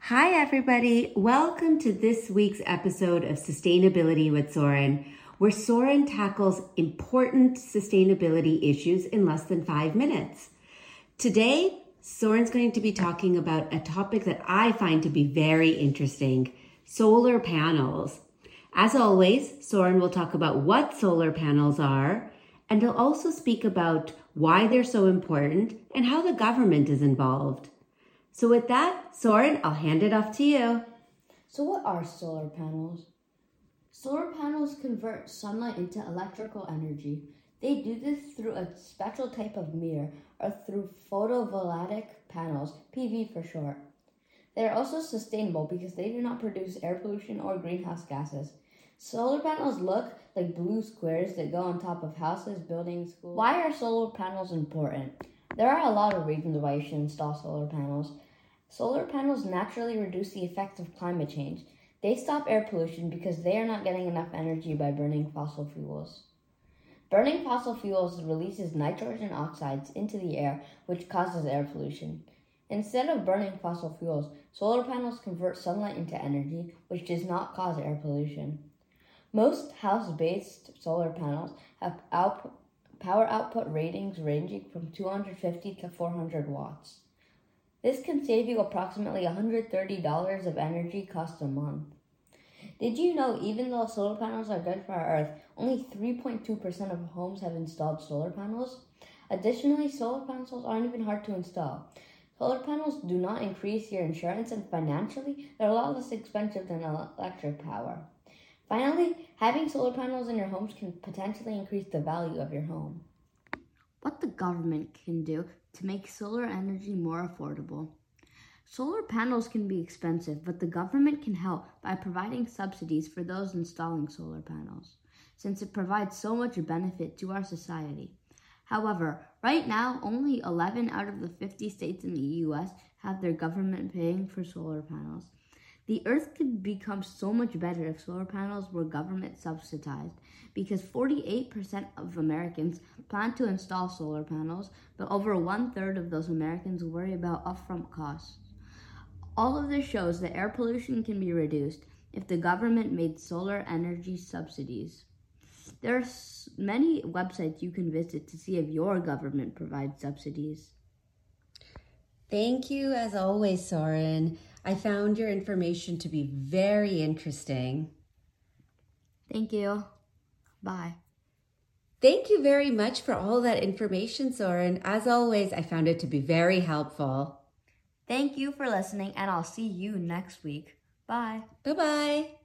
Hi, everybody. Welcome to this week's episode of Sustainability with Soren, where Soren tackles important sustainability issues in less than five minutes. Today, Soren's going to be talking about a topic that I find to be very interesting solar panels. As always, Soren will talk about what solar panels are, and he'll also speak about why they're so important and how the government is involved. So, with that, Soren, I'll hand it off to you. So, what are solar panels? Solar panels convert sunlight into electrical energy. They do this through a special type of mirror or through photovoltaic panels, PV for short. They are also sustainable because they do not produce air pollution or greenhouse gases. Solar panels look like blue squares that go on top of houses, buildings, schools. Why are solar panels important? There are a lot of reasons why you should install solar panels. Solar panels naturally reduce the effects of climate change. They stop air pollution because they are not getting enough energy by burning fossil fuels. Burning fossil fuels releases nitrogen oxides into the air, which causes air pollution. Instead of burning fossil fuels, solar panels convert sunlight into energy, which does not cause air pollution. Most house based solar panels have out- power output ratings ranging from 250 to 400 watts. This can save you approximately $130 of energy cost a month. Did you know even though solar panels are good for our earth, only 3.2% of homes have installed solar panels? Additionally, solar panels aren't even hard to install. Solar panels do not increase your insurance and financially, they're a lot less expensive than electric power. Finally, having solar panels in your homes can potentially increase the value of your home. What the government can do to make solar energy more affordable. Solar panels can be expensive, but the government can help by providing subsidies for those installing solar panels, since it provides so much benefit to our society. However, right now, only 11 out of the 50 states in the US have their government paying for solar panels. The earth could become so much better if solar panels were government subsidized because 48% of Americans plan to install solar panels, but over one third of those Americans worry about upfront costs. All of this shows that air pollution can be reduced if the government made solar energy subsidies. There are many websites you can visit to see if your government provides subsidies. Thank you, as always, Soren. I found your information to be very interesting. Thank you. Bye. Thank you very much for all that information, Soren. As always, I found it to be very helpful. Thank you for listening, and I'll see you next week. Bye. Bye bye.